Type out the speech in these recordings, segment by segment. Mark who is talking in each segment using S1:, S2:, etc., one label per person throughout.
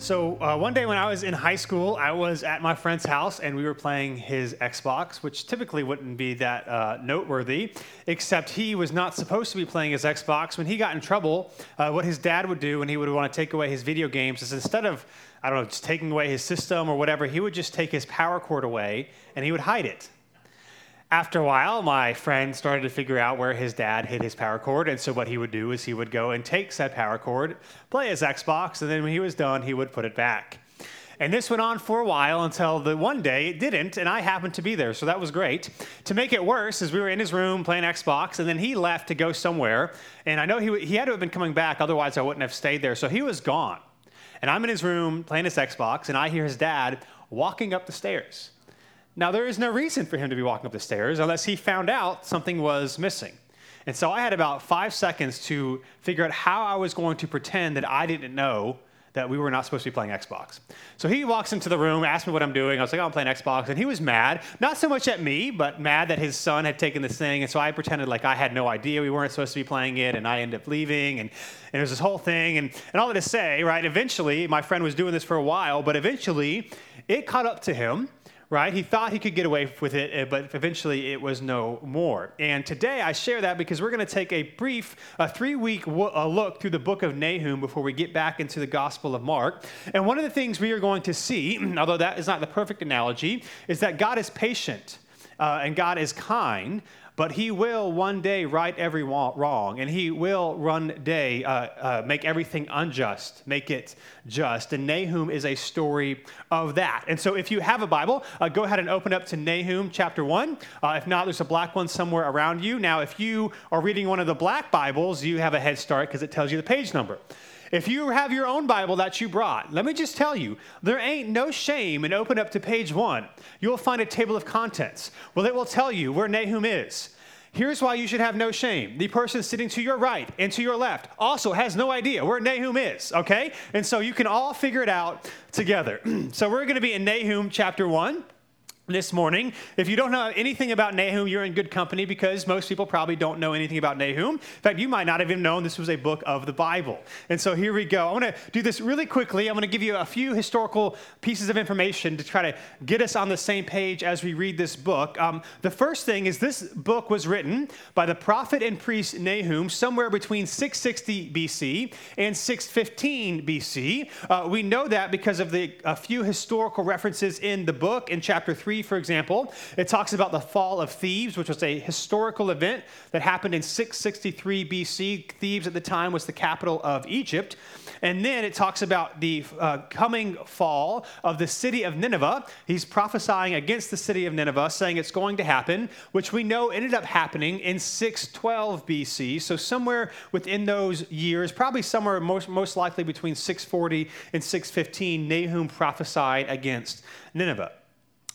S1: So uh, one day when I was in high school, I was at my friend's house and we were playing his Xbox, which typically wouldn't be that uh, noteworthy, except he was not supposed to be playing his Xbox. When he got in trouble, uh, what his dad would do when he would want to take away his video games is instead of, I don't know, just taking away his system or whatever, he would just take his power cord away and he would hide it. After a while, my friend started to figure out where his dad hid his power cord, and so what he would do is he would go and take said power cord, play his Xbox, and then when he was done, he would put it back. And this went on for a while until the one day it didn't, and I happened to be there, so that was great. To make it worse, as we were in his room playing Xbox, and then he left to go somewhere, and I know he, he had to have been coming back, otherwise I wouldn't have stayed there. So he was gone. And I'm in his room playing his Xbox, and I hear his dad walking up the stairs. Now, there is no reason for him to be walking up the stairs unless he found out something was missing. And so I had about five seconds to figure out how I was going to pretend that I didn't know that we were not supposed to be playing Xbox. So he walks into the room, asks me what I'm doing. I was like, oh, I'm playing Xbox. And he was mad, not so much at me, but mad that his son had taken this thing. And so I pretended like I had no idea we weren't supposed to be playing it. And I ended up leaving. And, and it was this whole thing. And, and all that to say, right, eventually, my friend was doing this for a while, but eventually it caught up to him right? He thought he could get away with it, eh, but eventually it was no more. And today I share that because we're going to take a brief, a three week look through the book of Nahum before we get back into the Gospel of Mark. And one of the things we are going to see, although that is not the perfect analogy, is that God is patient. Uh, and God is kind, but he will one day right every wrong, and he will one day uh, uh, make everything unjust, make it just. And Nahum is a story of that. And so, if you have a Bible, uh, go ahead and open up to Nahum chapter 1. Uh, if not, there's a black one somewhere around you. Now, if you are reading one of the black Bibles, you have a head start because it tells you the page number. If you have your own Bible that you brought, let me just tell you, there ain't no shame in open up to page one. You'll find a table of contents. Well, it will tell you where Nahum is. Here's why you should have no shame. The person sitting to your right and to your left also has no idea where Nahum is, okay? And so you can all figure it out together. so we're going to be in Nahum chapter 1 this morning. If you don't know anything about Nahum, you're in good company because most people probably don't know anything about Nahum. In fact, you might not have even known this was a book of the Bible. And so here we go. I'm going to do this really quickly. I'm going to give you a few historical pieces of information to try to get us on the same page as we read this book. Um, the first thing is this book was written by the prophet and priest Nahum somewhere between 660 BC and 615 BC. Uh, we know that because of the a few historical references in the book in chapter 3 for example, it talks about the fall of Thebes, which was a historical event that happened in 663 BC. Thebes at the time was the capital of Egypt. And then it talks about the uh, coming fall of the city of Nineveh. He's prophesying against the city of Nineveh, saying it's going to happen, which we know ended up happening in 612 BC. So, somewhere within those years, probably somewhere most, most likely between 640 and 615, Nahum prophesied against Nineveh.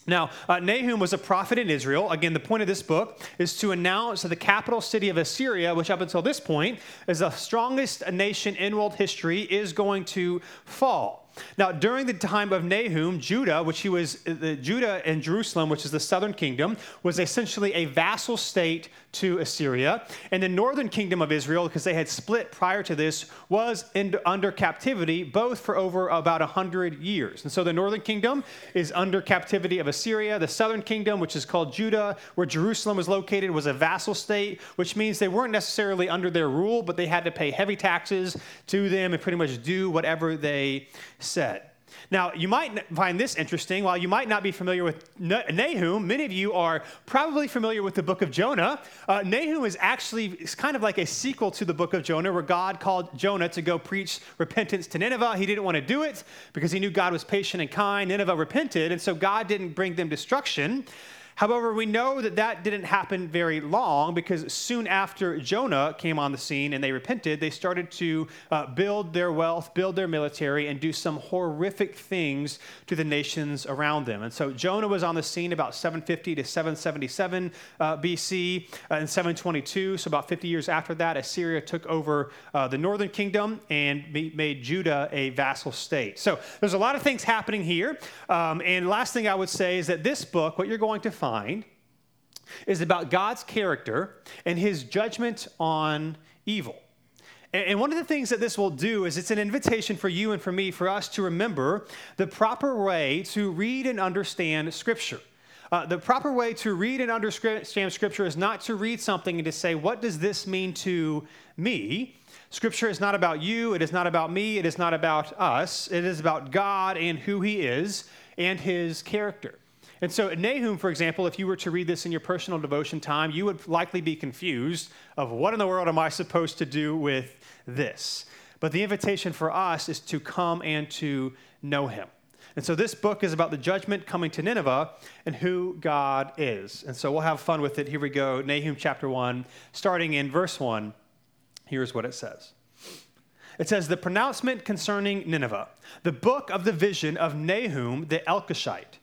S1: Now, uh, Nahum was a prophet in Israel. Again, the point of this book is to announce that the capital city of Assyria, which up until this point is the strongest nation in world history, is going to fall. Now, during the time of Nahum, Judah, which he was, uh, Judah and Jerusalem, which is the southern kingdom, was essentially a vassal state to Assyria. And the northern kingdom of Israel, because they had split prior to this, was in, under captivity both for over about 100 years. And so the northern kingdom is under captivity of Assyria. The southern kingdom, which is called Judah, where Jerusalem was located, was a vassal state, which means they weren't necessarily under their rule, but they had to pay heavy taxes to them and pretty much do whatever they said. Now, you might find this interesting. While you might not be familiar with Nahum, many of you are probably familiar with the book of Jonah. Uh, Nahum is actually it's kind of like a sequel to the book of Jonah, where God called Jonah to go preach repentance to Nineveh. He didn't want to do it because he knew God was patient and kind. Nineveh repented, and so God didn't bring them destruction. However, we know that that didn't happen very long because soon after Jonah came on the scene and they repented, they started to uh, build their wealth, build their military, and do some horrific things to the nations around them. And so Jonah was on the scene about 750 to 777 uh, BC uh, and 722. So about 50 years after that, Assyria took over uh, the northern kingdom and made Judah a vassal state. So there's a lot of things happening here. Um, and last thing I would say is that this book, what you're going to find is about God's character and his judgment on evil. And one of the things that this will do is it's an invitation for you and for me, for us to remember the proper way to read and understand Scripture. Uh, the proper way to read and understand Scripture is not to read something and to say, What does this mean to me? Scripture is not about you, it is not about me, it is not about us. It is about God and who He is and His character. And so, Nahum, for example, if you were to read this in your personal devotion time, you would likely be confused of what in the world am I supposed to do with this? But the invitation for us is to come and to know him. And so this book is about the judgment coming to Nineveh and who God is. And so we'll have fun with it. Here we go. Nahum chapter 1, starting in verse 1. Here's what it says. It says, The pronouncement concerning Nineveh, the book of the vision of Nahum the Elkoshite.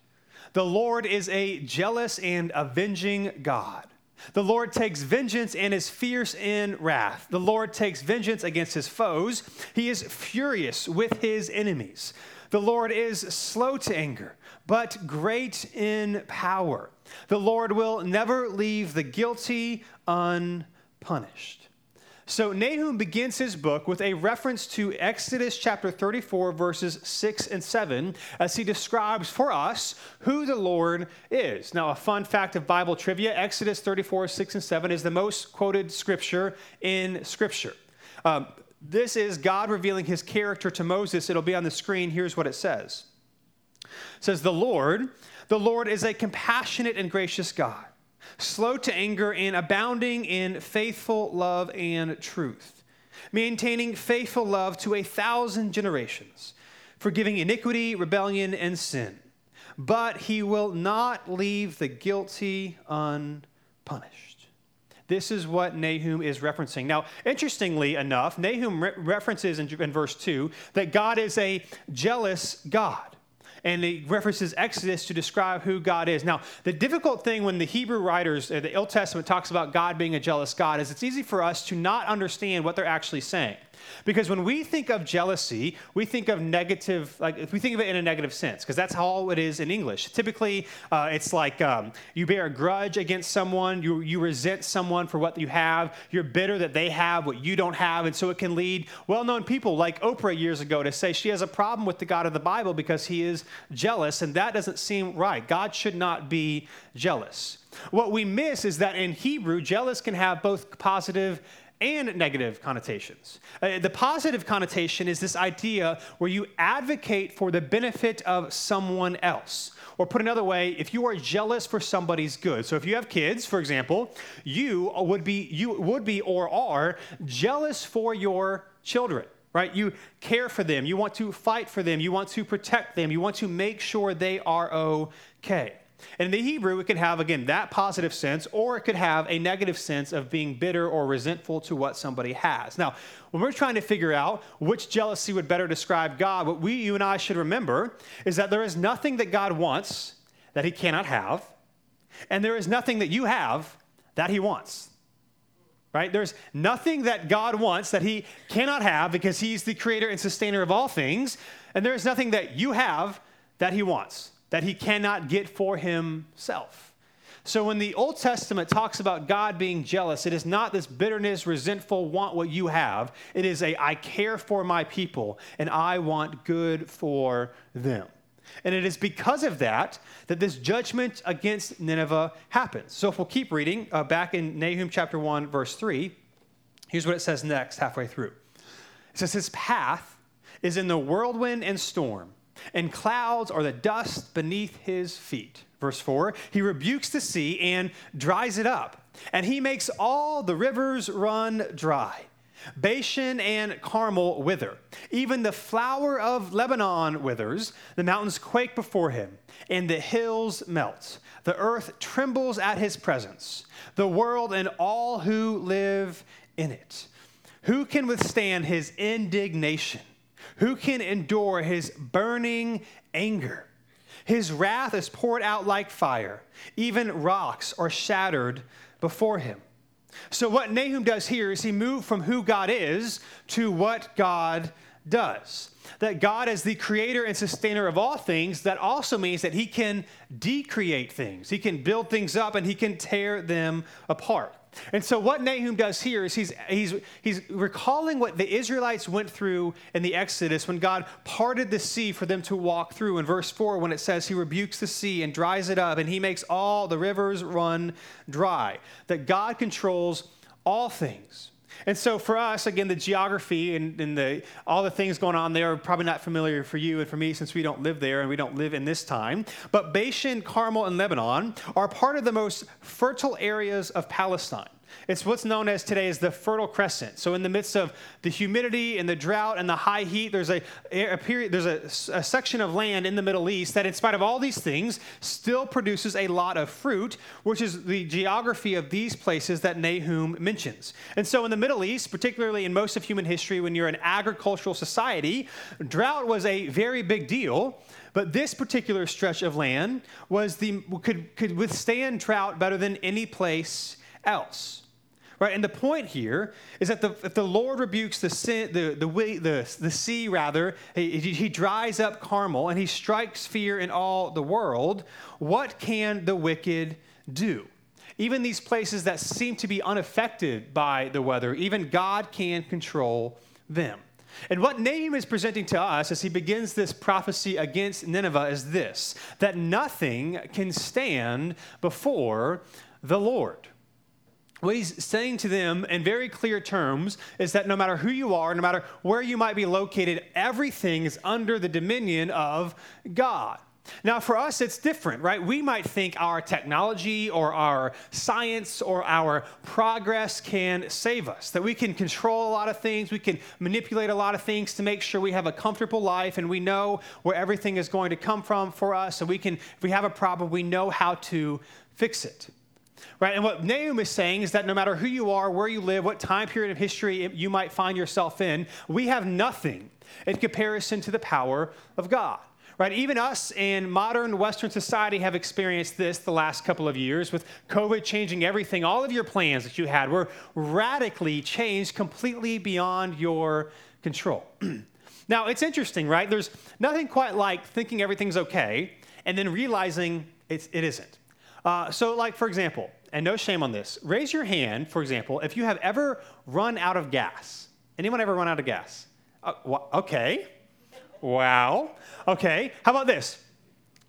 S1: The Lord is a jealous and avenging God. The Lord takes vengeance and is fierce in wrath. The Lord takes vengeance against his foes. He is furious with his enemies. The Lord is slow to anger, but great in power. The Lord will never leave the guilty unpunished. So Nahum begins his book with a reference to Exodus chapter 34, verses 6 and 7, as he describes for us who the Lord is. Now, a fun fact of Bible trivia Exodus 34, 6 and 7 is the most quoted scripture in Scripture. Um, this is God revealing his character to Moses. It'll be on the screen. Here's what it says It says, The Lord, the Lord is a compassionate and gracious God slow to anger, and abounding in faithful love and truth, maintaining faithful love to a thousand generations, forgiving iniquity, rebellion, and sin. But he will not leave the guilty unpunished. This is what Nahum is referencing. Now, interestingly enough, Nahum re- references in, in verse 2 that God is a jealous God and he references Exodus to describe who God is. Now, the difficult thing when the Hebrew writers, uh, the Old Testament talks about God being a jealous God, is it's easy for us to not understand what they're actually saying. Because when we think of jealousy, we think of negative, like if we think of it in a negative sense, because that's how it is in English. Typically, uh, it's like um, you bear a grudge against someone, you, you resent someone for what you have, you're bitter that they have what you don't have, and so it can lead well known people like Oprah years ago to say she has a problem with the God of the Bible because he is jealous, and that doesn't seem right. God should not be jealous. What we miss is that in Hebrew, jealous can have both positive and negative connotations. Uh, the positive connotation is this idea where you advocate for the benefit of someone else. Or put another way, if you are jealous for somebody's good. So if you have kids, for example, you would be you would be or are jealous for your children right? You care for them, you want to fight for them, you want to protect them, you want to make sure they are okay. And in the Hebrew, it could have, again, that positive sense, or it could have a negative sense of being bitter or resentful to what somebody has. Now, when we're trying to figure out which jealousy would better describe God, what we, you and I should remember is that there is nothing that God wants that he cannot have, and there is nothing that you have that he wants. Right? There's nothing that God wants that he cannot have because he's the creator and sustainer of all things, and there is nothing that you have that he wants that he cannot get for himself. So when the Old Testament talks about God being jealous, it is not this bitterness, resentful, want what you have. It is a I care for my people and I want good for them. And it is because of that that this judgment against Nineveh happens. So if we'll keep reading, uh, back in Nahum chapter 1, verse 3, here's what it says next, halfway through. It says, His path is in the whirlwind and storm and clouds are the dust beneath his feet. Verse 4 He rebukes the sea and dries it up, and he makes all the rivers run dry. Bashan and Carmel wither. Even the flower of Lebanon withers. The mountains quake before him, and the hills melt. The earth trembles at his presence, the world and all who live in it. Who can withstand his indignation? Who can endure his burning anger? His wrath is poured out like fire. Even rocks are shattered before him. So, what Nahum does here is he moved from who God is to what God does. That God is the creator and sustainer of all things, that also means that he can decreate things. He can build things up and he can tear them apart. And so what Nahum does here is he's, he's, he's recalling what the Israelites went through in the Exodus when God parted the sea for them to walk through. In verse 4, when it says he rebukes the sea and dries it up, and he makes all the rivers run dry, that God controls all things. And so for us, again, the geography and, and, the, all the things going on there are probably not familiar for you and for me since we don't live there and we don't live in this time. But Bashan, Carmel, and Lebanon are part of the most fertile areas of Palestine. It's what's known as today as the Fertile Crescent. So, in the midst of the humidity and the drought and the high heat, there's a, a period, there's a, a section of land in the Middle East that, in spite of all these things, still produces a lot of fruit, which is the geography of these places that Nahum mentions. And so, in the Middle East, particularly in most of human history, when you're an agricultural society, drought was a very big deal. But this particular stretch of land was the, could, could withstand drought better than any place else. Right? And the point here is that the, if the Lord rebukes the, sin, the, the, the, the sea, rather, he, he dries up Carmel and he strikes fear in all the world, what can the wicked do? Even these places that seem to be unaffected by the weather, even God can control them. And what Nahum is presenting to us as he begins this prophecy against Nineveh is this that nothing can stand before the Lord what he's saying to them in very clear terms is that no matter who you are, no matter where you might be located, everything is under the dominion of God. Now, for us, it's different, right? We might think our technology or our science or our progress can save us, that we can control a lot of things, we can manipulate a lot of things to make sure we have a comfortable life and we know where everything is going to come from for us. And we can, if we have a problem, we know how to fix it. Right? And what Nahum is saying is that no matter who you are, where you live, what time period of history you might find yourself in, we have nothing in comparison to the power of God. Right? Even us in modern Western society have experienced this the last couple of years with COVID changing everything. All of your plans that you had were radically changed completely beyond your control. now, it's interesting, right? There's nothing quite like thinking everything's okay and then realizing it isn't. Uh, so, like, for example, and no shame on this, raise your hand, for example, if you have ever run out of gas. Anyone ever run out of gas? Uh, wh- okay. Wow. Okay. How about this?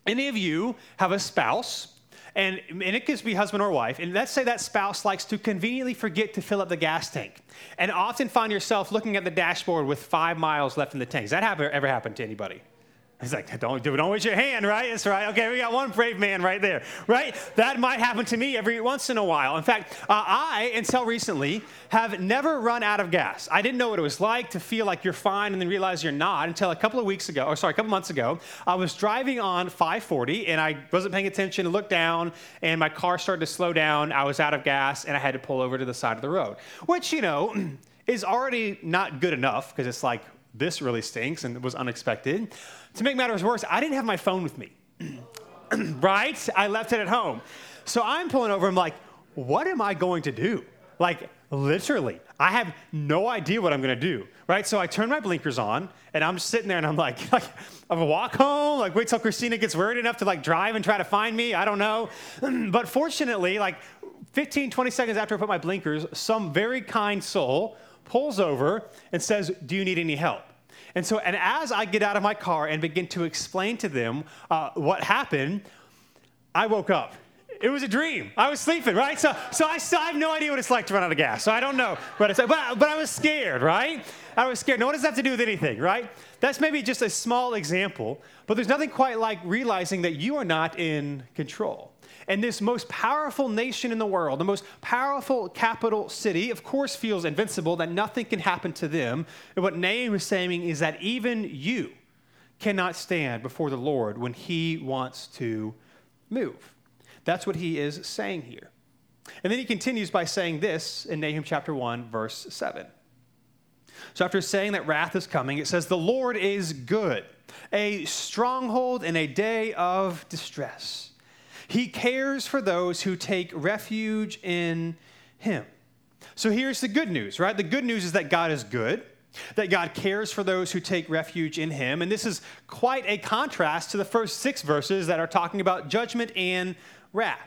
S1: Any of you have a spouse, and, and it could be husband or wife, and let's say that spouse likes to conveniently forget to fill up the gas tank, and often find yourself looking at the dashboard with five miles left in the tank. Does that ever, happen to anybody? He's like, don't, do it. Don't raise your hand, right? That's right. Okay, we got one brave man right there, right? That might happen to me every once in a while. In fact, uh, I, until recently, have never run out of gas. I didn't know what it was like to feel like you're fine and then realize you're not until a couple of weeks ago, or sorry, a couple months ago. I was driving on 540 and I wasn't paying attention looked down and my car started to slow down. I was out of gas and I had to pull over to the side of the road, which, you know, is already not good enough because it's like, this really stinks and it was unexpected. To make matters worse, I didn't have my phone with me, right? I left it at home. So I'm pulling over, I'm like, what am I going to do? Like, literally, I have no idea what I'm gonna do, right? So I turn my blinkers on, and I'm just sitting there, and I'm like, like I'm gonna walk home, like wait till Christina gets worried enough to like drive and try to find me. I don't know, but fortunately, like 15, 20 seconds after I put my blinkers, some very kind soul pulls over and says, "Do you need any help?" And so, and as I get out of my car and begin to explain to them uh, what happened, I woke up. It was a dream. I was sleeping, right? So, so I still I have no idea what it's like to run out of gas. So I don't know what it's like. But, but I was scared, right? I was scared. No, what does that have to do with anything, right? That's maybe just a small example, but there's nothing quite like realizing that you are not in control. And this most powerful nation in the world, the most powerful capital city, of course, feels invincible, that nothing can happen to them. And what Nahum is saying is that even you cannot stand before the Lord when he wants to move. That's what he is saying here. And then he continues by saying this in Nahum chapter 1, verse 7. So after saying that wrath is coming, it says, The Lord is good, a stronghold in a day of distress. He cares for those who take refuge in Him. So here's the good news, right? The good news is that God is good, that God cares for those who take refuge in Him. And this is quite a contrast to the first six verses that are talking about judgment and wrath.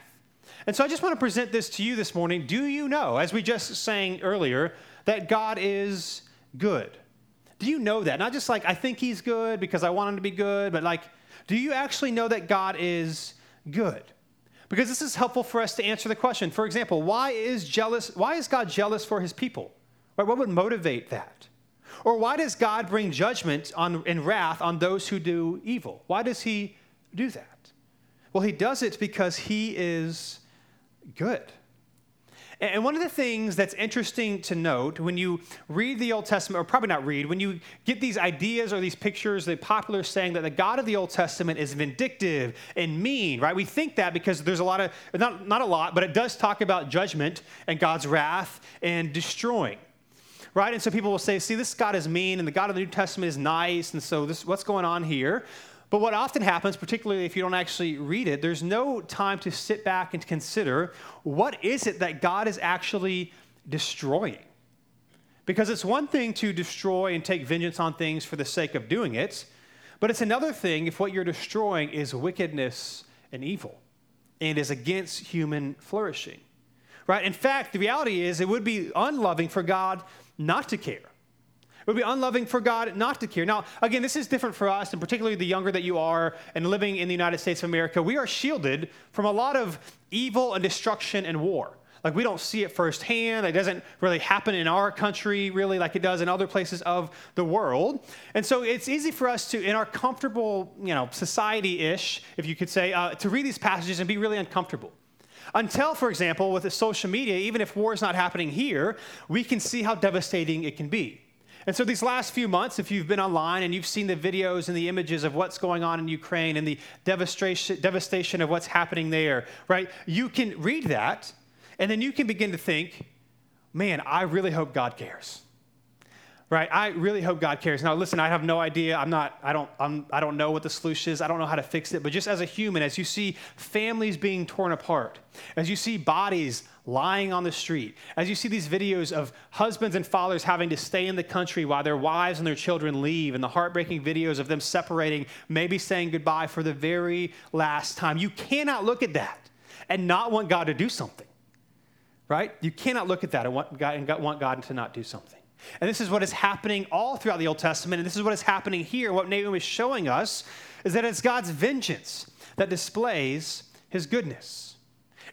S1: And so I just want to present this to you this morning. Do you know, as we just sang earlier, that God is good? Do you know that? Not just like, I think he's good because I want him to be good, but like, do you actually know that God is good? Because this is helpful for us to answer the question. For example, why is jealous? Why is God jealous for his people? Right? What would motivate that? Or why does God bring judgment on, and wrath on those who do evil? Why does he do that? Well, he does it because he is good. And one of the things that's interesting to note when you read the Old Testament, or probably not read, when you get these ideas or these pictures, the popular saying that the God of the Old Testament is vindictive and mean, right? We think that because there's a lot of, not, not a lot, but it does talk about judgment and God's wrath and destroying right? And so people will say, see, this God is mean and the God of the New Testament is nice. And so this, what's going on here? But what often happens, particularly if you don't actually read it, there's no time to sit back and consider what is it that God is actually destroying? Because it's one thing to destroy and take vengeance on things for the sake of doing it, but it's another thing if what you're destroying is wickedness and evil and is against human flourishing. Right? In fact, the reality is it would be unloving for God not to care. It would be unloving for God not to care. Now, again, this is different for us, and particularly the younger that you are and living in the United States of America, we are shielded from a lot of evil and destruction and war. Like, we don't see it firsthand. It doesn't really happen in our country, really, like it does in other places of the world. And so it's easy for us to, in our comfortable, you know, society ish, if you could say, uh, to read these passages and be really uncomfortable. Until, for example, with social media, even if war is not happening here, we can see how devastating it can be. And so, these last few months, if you've been online and you've seen the videos and the images of what's going on in Ukraine and the devastation, devastation of what's happening there, right, you can read that and then you can begin to think, man, I really hope God cares right? I really hope God cares. Now, listen, I have no idea. I'm not, I don't, I'm, I don't know what the solution is. I don't know how to fix it. But just as a human, as you see families being torn apart, as you see bodies lying on the street, as you see these videos of husbands and fathers having to stay in the country while their wives and their children leave, and the heartbreaking videos of them separating, maybe saying goodbye for the very last time, you cannot look at that and not want God to do something, right? You cannot look at that and want God, and want God to not do something. And this is what is happening all throughout the Old Testament. And this is what is happening here. What Nahum is showing us is that it's God's vengeance that displays his goodness.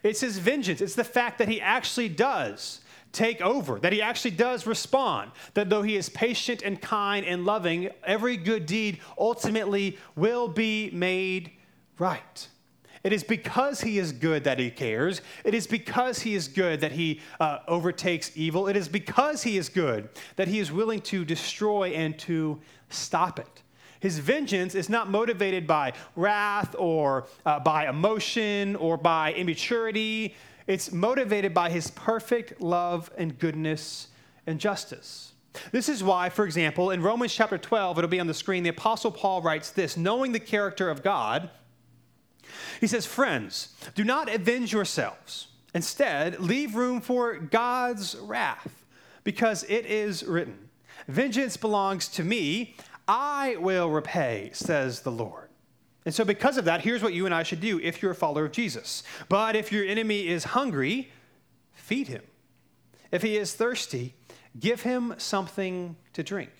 S1: It's his vengeance. It's the fact that he actually does take over, that he actually does respond, that though he is patient and kind and loving, every good deed ultimately will be made right. It is because he is good that he cares. It is because he is good that he uh, overtakes evil. It is because he is good that he is willing to destroy and to stop it. His vengeance is not motivated by wrath or uh, by emotion or by immaturity. It's motivated by his perfect love and goodness and justice. This is why, for example, in Romans chapter 12, it'll be on the screen, the Apostle Paul writes this Knowing the character of God, he says, Friends, do not avenge yourselves. Instead, leave room for God's wrath, because it is written, Vengeance belongs to me, I will repay, says the Lord. And so, because of that, here's what you and I should do if you're a follower of Jesus. But if your enemy is hungry, feed him. If he is thirsty, give him something to drink.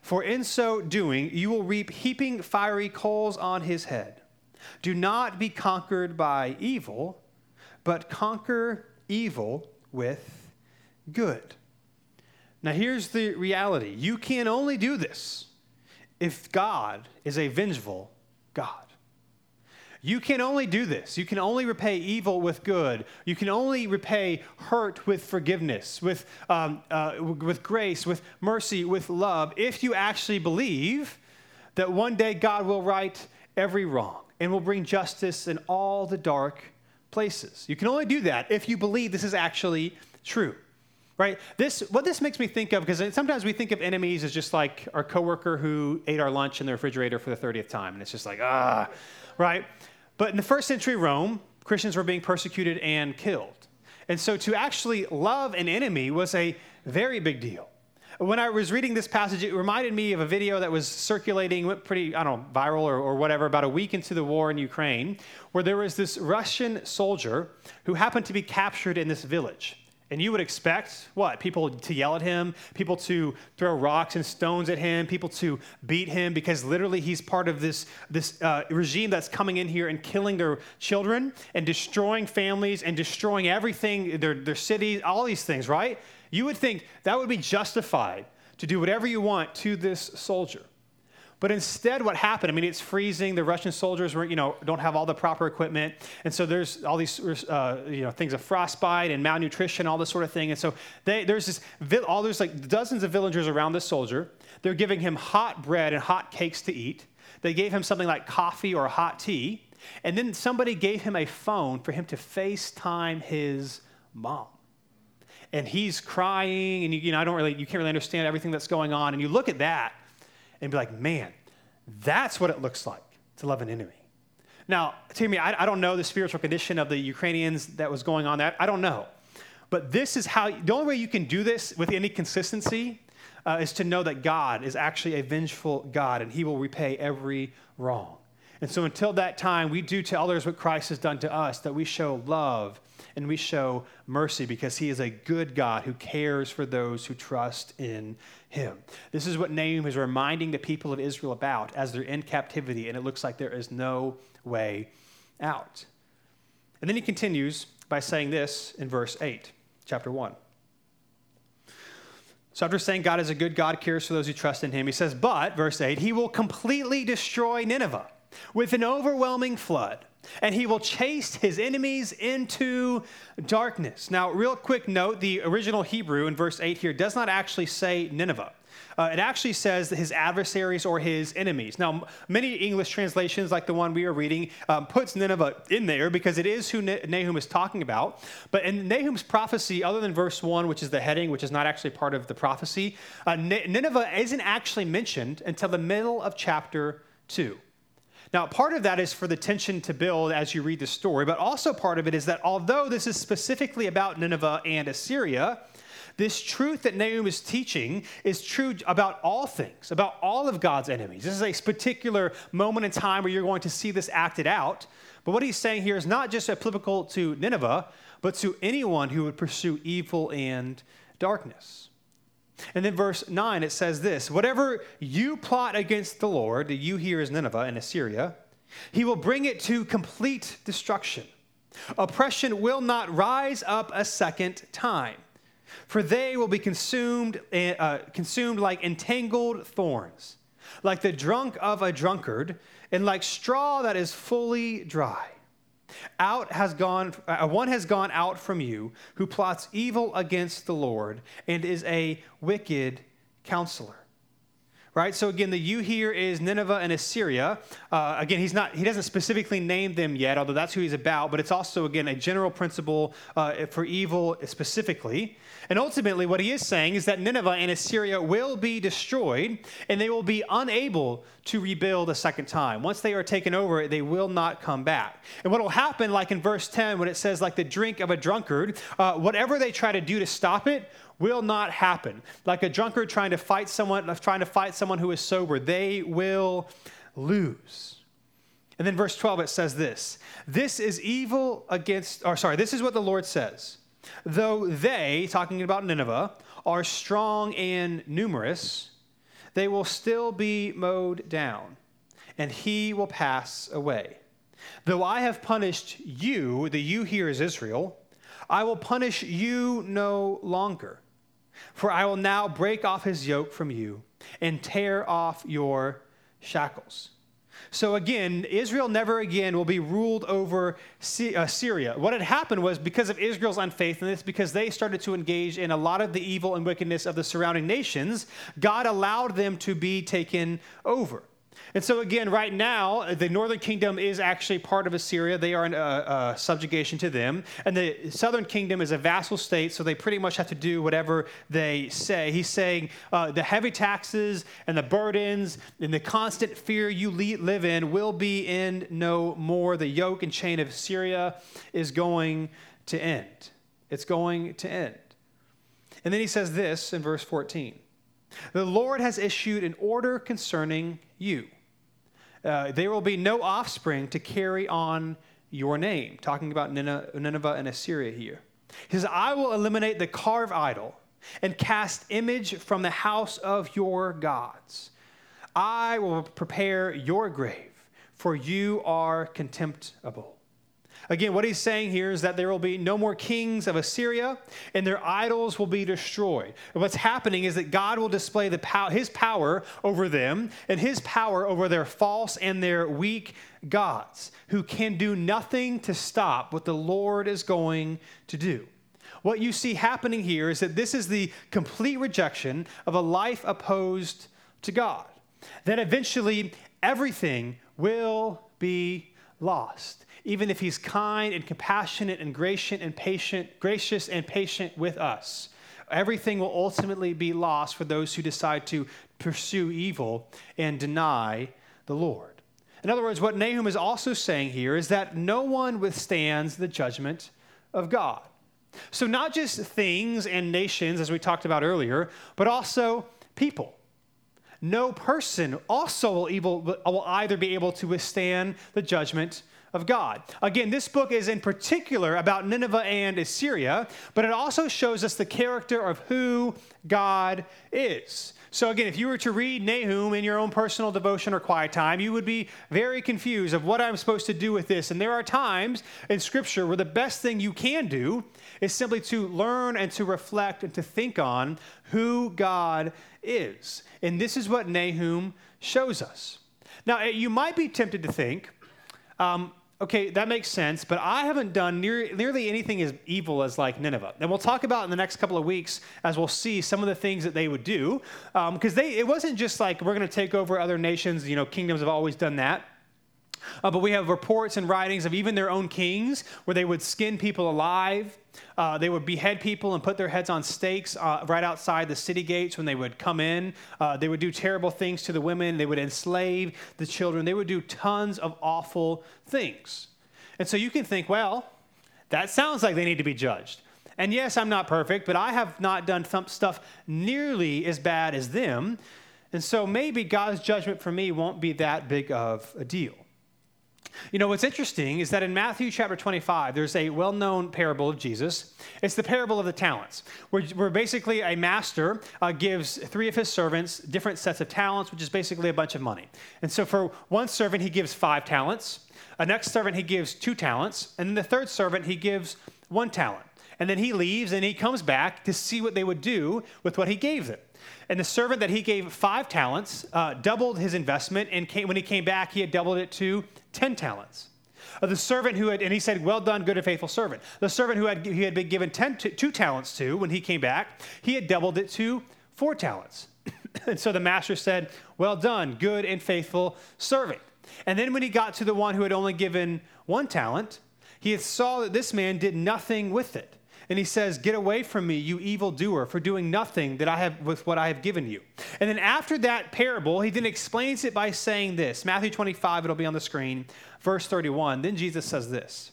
S1: For in so doing, you will reap heaping fiery coals on his head. Do not be conquered by evil, but conquer evil with good. Now, here's the reality you can only do this if God is a vengeful God. You can only do this. You can only repay evil with good. You can only repay hurt with forgiveness, with, um, uh, with grace, with mercy, with love, if you actually believe that one day God will right every wrong and will bring justice in all the dark places. You can only do that if you believe this is actually true. Right? This what this makes me think of because sometimes we think of enemies as just like our coworker who ate our lunch in the refrigerator for the 30th time and it's just like ah, right? But in the first century Rome, Christians were being persecuted and killed. And so to actually love an enemy was a very big deal. when I was reading this passage, it reminded me of a video that was circulating, went pretty, I don't know, viral or, or whatever, about a week into the war in Ukraine, where there was this Russian soldier who happened to be captured in this village. And you would expect what? People to yell at him, people to throw rocks and stones at him, people to beat him because literally he's part of this, this uh, regime that's coming in here and killing their children and destroying families and destroying everything, their, their cities, all these things, right? You would think that would be justified to do whatever you want to this soldier. But instead, what happened? I mean, it's freezing. The Russian soldiers were, you know, don't have all the proper equipment, and so there's all these, uh, you know, things of frostbite and malnutrition, all this sort of thing. And so they, there's this, all there's like dozens of villagers around this soldier. They're giving him hot bread and hot cakes to eat. They gave him something like coffee or hot tea, and then somebody gave him a phone for him to FaceTime his mom and he's crying, and you, you know, I don't really, you can't really understand everything that's going on. And you look at that, and be like, man, that's what it looks like to love an enemy. Now, to me, I, I don't know the spiritual condition of the Ukrainians that was going on that. I don't know. But this is how, the only way you can do this with any consistency uh, is to know that God is actually a vengeful God and he will repay every wrong. And so until that time, we do to others what Christ has done to us, that we show love and we show mercy because he is a good God who cares for those who trust in him. This is what Nahum is reminding the people of Israel about as they're in captivity, and it looks like there is no way out. And then he continues by saying this in verse 8, chapter 1. So after saying God is a good God, cares for those who trust in him, he says, But, verse 8, he will completely destroy Nineveh with an overwhelming flood and he will chase his enemies into darkness. Now, real quick note the original Hebrew in verse 8 here does not actually say Nineveh. Uh, it actually says his adversaries or his enemies. Now, many English translations, like the one we are reading, um, puts Nineveh in there because it is who Nahum is talking about. But in Nahum's prophecy, other than verse 1, which is the heading, which is not actually part of the prophecy, uh, Nineveh isn't actually mentioned until the middle of chapter 2. Now, part of that is for the tension to build as you read the story, but also part of it is that although this is specifically about Nineveh and Assyria, this truth that Nahum is teaching is true about all things, about all of God's enemies. This is a particular moment in time where you're going to see this acted out. But what he's saying here is not just applicable to Nineveh, but to anyone who would pursue evil and darkness. And then verse 9, it says this Whatever you plot against the Lord, you here is Nineveh and Assyria, he will bring it to complete destruction. Oppression will not rise up a second time, for they will be consumed, uh, consumed like entangled thorns, like the drunk of a drunkard, and like straw that is fully dry. Out has gone, uh, one has gone out from you who plots evil against the Lord and is a wicked counselor right? So again, the you here is Nineveh and Assyria. Uh, again, he's not, he doesn't specifically name them yet, although that's who he's about, but it's also, again, a general principle uh, for evil specifically. And ultimately, what he is saying is that Nineveh and Assyria will be destroyed, and they will be unable to rebuild a second time. Once they are taken over, they will not come back. And what will happen, like in verse 10, when it says, like the drink of a drunkard, uh, whatever they try to do to stop it will not happen. Like a drunkard trying to fight someone, trying to fight someone who is sober, they will lose. And then verse 12 it says this This is evil against, or sorry, this is what the Lord says. Though they, talking about Nineveh, are strong and numerous, they will still be mowed down, and he will pass away. Though I have punished you, the you here is Israel, I will punish you no longer. For I will now break off his yoke from you and tear off your shackles. So again, Israel never again will be ruled over uh, Syria. What had happened was because of Israel's unfaithfulness, because they started to engage in a lot of the evil and wickedness of the surrounding nations, God allowed them to be taken over. And so, again, right now, the northern kingdom is actually part of Assyria. They are in subjugation to them. And the southern kingdom is a vassal state, so they pretty much have to do whatever they say. He's saying uh, the heavy taxes and the burdens and the constant fear you live in will be in no more. The yoke and chain of Syria is going to end. It's going to end. And then he says this in verse 14 The Lord has issued an order concerning you. Uh, there will be no offspring to carry on your name. Talking about Nineveh and Assyria here. He says, I will eliminate the carved idol and cast image from the house of your gods. I will prepare your grave, for you are contemptible. Again, what he's saying here is that there will be no more kings of Assyria, and their idols will be destroyed. And what's happening is that God will display the pow- his power over them and his power over their false and their weak gods, who can do nothing to stop what the Lord is going to do. What you see happening here is that this is the complete rejection of a life opposed to God. That eventually everything will be lost even if he's kind and compassionate and gracious and patient, gracious and patient with us. Everything will ultimately be lost for those who decide to pursue evil and deny the Lord. In other words, what Nahum is also saying here is that no one withstands the judgment of God. So, not just things and nations, as we talked about earlier, but also people. No person also will, evil, will either be able to withstand the judgment of God. Again, this book is in particular about Nineveh and Assyria, but it also shows us the character of who God is. So, again, if you were to read Nahum in your own personal devotion or quiet time, you would be very confused of what I'm supposed to do with this. And there are times in Scripture where the best thing you can do is simply to learn and to reflect and to think on who God is. And this is what Nahum shows us. Now, you might be tempted to think, um, okay, that makes sense, but I haven't done near, nearly anything as evil as like Nineveh. And we'll talk about in the next couple of weeks as we'll see some of the things that they would do. Because um, it wasn't just like we're going to take over other nations, you know, kingdoms have always done that. Uh, but we have reports and writings of even their own kings where they would skin people alive. Uh, they would behead people and put their heads on stakes uh, right outside the city gates when they would come in. Uh, they would do terrible things to the women. They would enslave the children. They would do tons of awful things. And so you can think, well, that sounds like they need to be judged. And yes, I'm not perfect, but I have not done stuff nearly as bad as them. And so maybe God's judgment for me won't be that big of a deal. You know, what's interesting is that in Matthew chapter 25, there's a well known parable of Jesus. It's the parable of the talents, where, where basically a master uh, gives three of his servants different sets of talents, which is basically a bunch of money. And so for one servant, he gives five talents. A next servant, he gives two talents. And then the third servant, he gives one talent. And then he leaves and he comes back to see what they would do with what he gave them. And the servant that he gave five talents uh, doubled his investment, and came, when he came back, he had doubled it to 10 talents. Uh, the servant who had, and he said, Well done, good and faithful servant. The servant who had, he had been given ten, two talents to when he came back, he had doubled it to four talents. and so the master said, Well done, good and faithful servant. And then when he got to the one who had only given one talent, he saw that this man did nothing with it. And he says, Get away from me, you evildoer, for doing nothing that I have with what I have given you. And then after that parable, he then explains it by saying this Matthew 25, it'll be on the screen, verse 31. Then Jesus says this.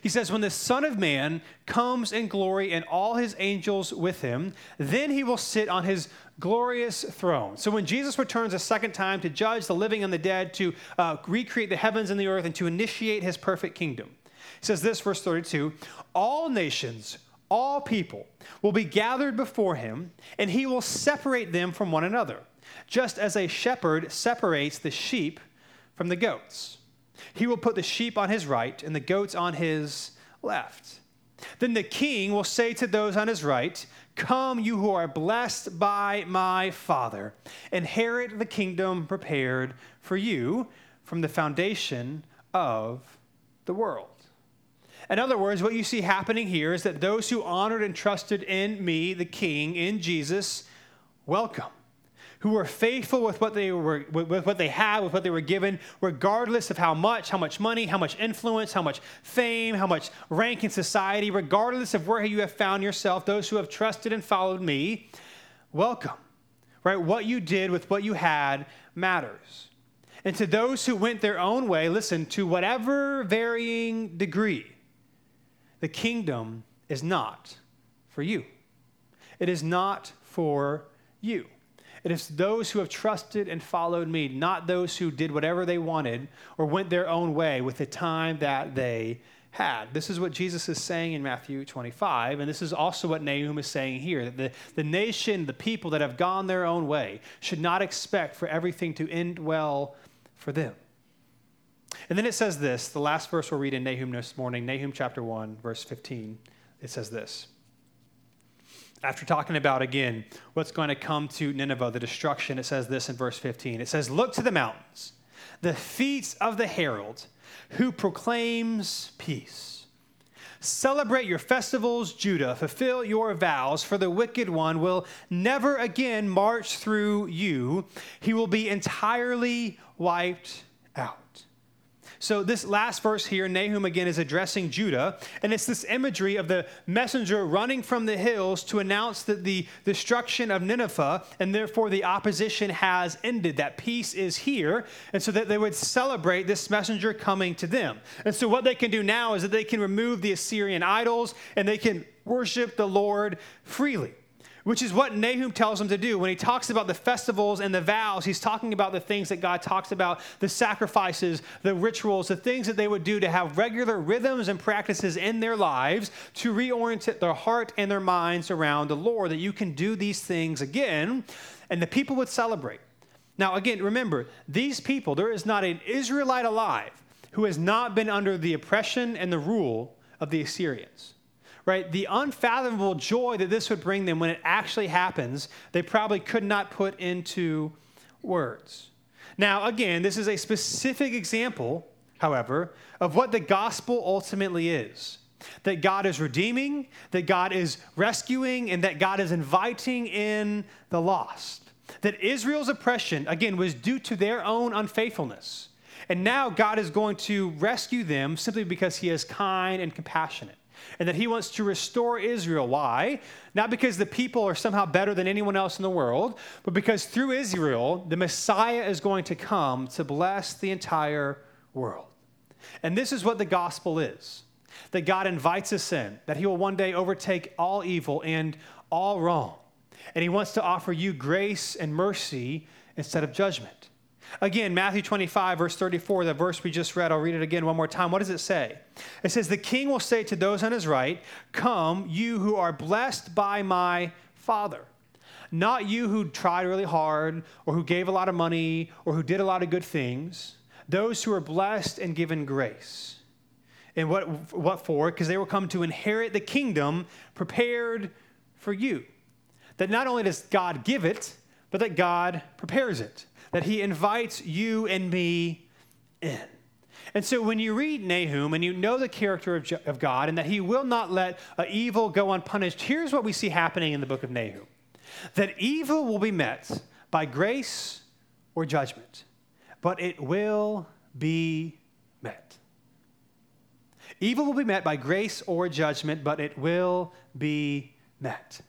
S1: He says, When the Son of Man comes in glory and all his angels with him, then he will sit on his glorious throne. So when Jesus returns a second time to judge the living and the dead, to uh, recreate the heavens and the earth, and to initiate his perfect kingdom, says this, verse 32 All nations, all people will be gathered before him, and he will separate them from one another, just as a shepherd separates the sheep from the goats. He will put the sheep on his right and the goats on his left. Then the king will say to those on his right, Come, you who are blessed by my Father, inherit the kingdom prepared for you from the foundation of the world. In other words, what you see happening here is that those who honored and trusted in me, the King, in Jesus, welcome. Who were faithful with what they were with what they had, with what they were given, regardless of how much, how much money, how much influence, how much fame, how much rank in society, regardless of where you have found yourself, those who have trusted and followed me, welcome. Right? What you did with what you had matters. And to those who went their own way, listen, to whatever varying degree, the kingdom is not for you. It is not for you. It is those who have trusted and followed me, not those who did whatever they wanted or went their own way with the time that they had. This is what Jesus is saying in Matthew 25, and this is also what Nahum is saying here that the, the nation, the people that have gone their own way, should not expect for everything to end well for them. And then it says this the last verse we'll read in Nahum this morning, Nahum chapter 1, verse 15. It says this. After talking about again what's going to come to Nineveh, the destruction, it says this in verse 15. It says, Look to the mountains, the feet of the herald who proclaims peace. Celebrate your festivals, Judah. Fulfill your vows, for the wicked one will never again march through you. He will be entirely wiped out. So, this last verse here, Nahum again is addressing Judah, and it's this imagery of the messenger running from the hills to announce that the destruction of Nineveh and therefore the opposition has ended, that peace is here, and so that they would celebrate this messenger coming to them. And so, what they can do now is that they can remove the Assyrian idols and they can worship the Lord freely which is what Nahum tells them to do. When he talks about the festivals and the vows, he's talking about the things that God talks about the sacrifices, the rituals, the things that they would do to have regular rhythms and practices in their lives to reorient their heart and their minds around the Lord, that you can do these things again, and the people would celebrate. Now, again, remember, these people, there is not an Israelite alive who has not been under the oppression and the rule of the Assyrians right? The unfathomable joy that this would bring them when it actually happens, they probably could not put into words. Now, again, this is a specific example, however, of what the gospel ultimately is that God is redeeming, that God is rescuing, and that God is inviting in the lost. That Israel's oppression, again, was due to their own unfaithfulness. And now God is going to rescue them simply because he is kind and compassionate and that he wants to restore Israel. Why? Not because the people are somehow better than anyone else in the world, but because through Israel, the Messiah is going to come to bless the entire world. And this is what the gospel is that God invites us in, that he will one day overtake all evil and all wrong. And he wants to offer you grace and mercy instead of judgment. Again, Matthew 25, verse 34, the verse we just read, I'll read it again one more time. What does it say? It says, The king will say to those on his right, Come, you who are blessed by my Father. Not you who tried really hard, or who gave a lot of money, or who did a lot of good things. Those who are blessed and given grace. And what, what for? Because they will come to inherit the kingdom prepared for you. That not only does God give it, but that God prepares it that he invites you and me in. And so when you read Nahum and you know the character of, of God and that he will not let uh, evil go unpunished, here's what we see happening in the book of Nahum that evil will be met by grace or judgment, but it will be met. Evil will be met by grace or judgment, but it will be met.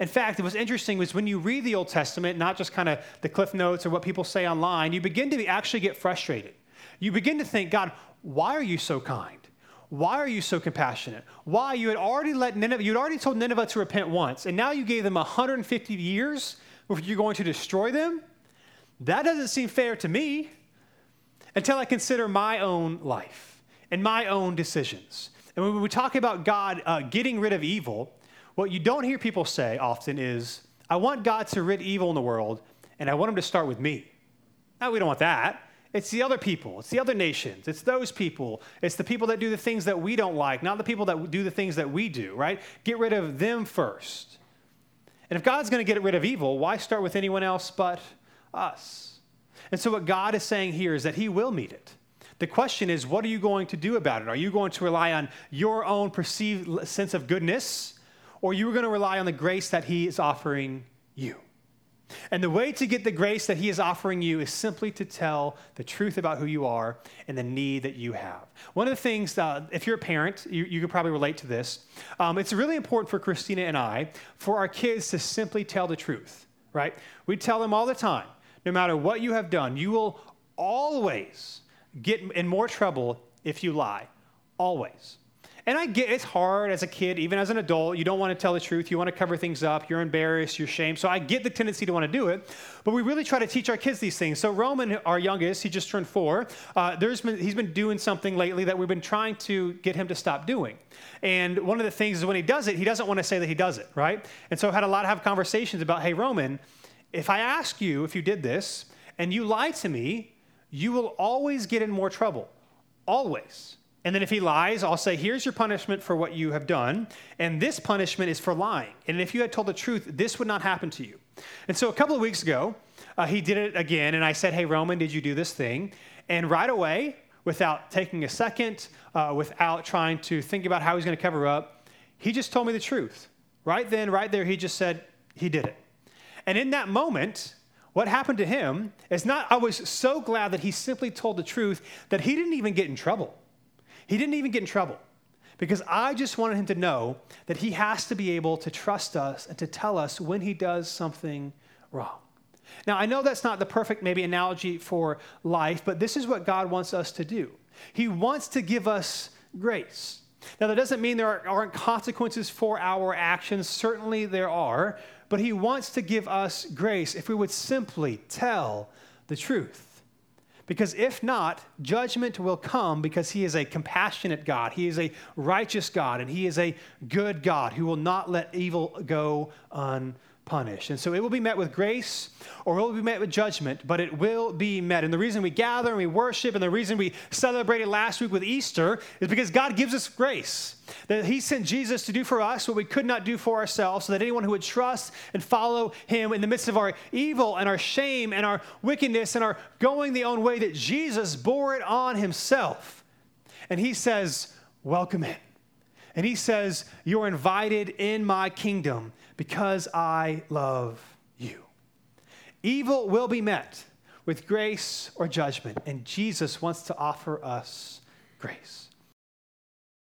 S1: In fact, what's interesting was when you read the Old Testament, not just kind of the cliff notes or what people say online, you begin to actually get frustrated. You begin to think, God, why are you so kind? Why are you so compassionate? Why you had already let Nineveh, you'd already told Nineveh to repent once, and now you gave them 150 years before you're going to destroy them? That doesn't seem fair to me until I consider my own life and my own decisions. And when we talk about God uh, getting rid of evil, what you don't hear people say often is, I want God to rid evil in the world, and I want him to start with me. Now, we don't want that. It's the other people, it's the other nations, it's those people, it's the people that do the things that we don't like, not the people that do the things that we do, right? Get rid of them first. And if God's going to get rid of evil, why start with anyone else but us? And so, what God is saying here is that He will meet it. The question is, what are you going to do about it? Are you going to rely on your own perceived sense of goodness? Or you are going to rely on the grace that He is offering you. And the way to get the grace that He is offering you is simply to tell the truth about who you are and the need that you have. One of the things, uh, if you're a parent, you, you could probably relate to this. Um, it's really important for Christina and I for our kids to simply tell the truth, right? We tell them all the time no matter what you have done, you will always get in more trouble if you lie. Always. And I get it's hard as a kid, even as an adult. You don't want to tell the truth. You want to cover things up. You're embarrassed. You're ashamed. So I get the tendency to want to do it. But we really try to teach our kids these things. So Roman, our youngest, he just turned four. Uh, there's been, he's been doing something lately that we've been trying to get him to stop doing. And one of the things is when he does it, he doesn't want to say that he does it, right? And so I've had a lot of have conversations about, hey, Roman, if I ask you if you did this and you lie to me, you will always get in more trouble. Always. And then if he lies, I'll say, here's your punishment for what you have done. And this punishment is for lying. And if you had told the truth, this would not happen to you. And so a couple of weeks ago, uh, he did it again. And I said, hey, Roman, did you do this thing? And right away, without taking a second, uh, without trying to think about how he's going to cover up, he just told me the truth. Right then, right there, he just said, he did it. And in that moment, what happened to him is not, I was so glad that he simply told the truth that he didn't even get in trouble. He didn't even get in trouble because I just wanted him to know that he has to be able to trust us and to tell us when he does something wrong. Now, I know that's not the perfect, maybe, analogy for life, but this is what God wants us to do. He wants to give us grace. Now, that doesn't mean there aren't consequences for our actions. Certainly there are, but He wants to give us grace if we would simply tell the truth. Because if not, judgment will come because he is a compassionate God. He is a righteous God, and he is a good God who will not let evil go unpunished punished. And so it will be met with grace or it will be met with judgment, but it will be met. And the reason we gather and we worship and the reason we celebrated last week with Easter is because God gives us grace. That He sent Jesus to do for us what we could not do for ourselves, so that anyone who would trust and follow Him in the midst of our evil and our shame and our wickedness and our going the own way, that Jesus bore it on Himself. And He says, Welcome in. And He says, You're invited in my kingdom because I love you. Evil will be met with grace or judgment, and Jesus wants to offer us grace.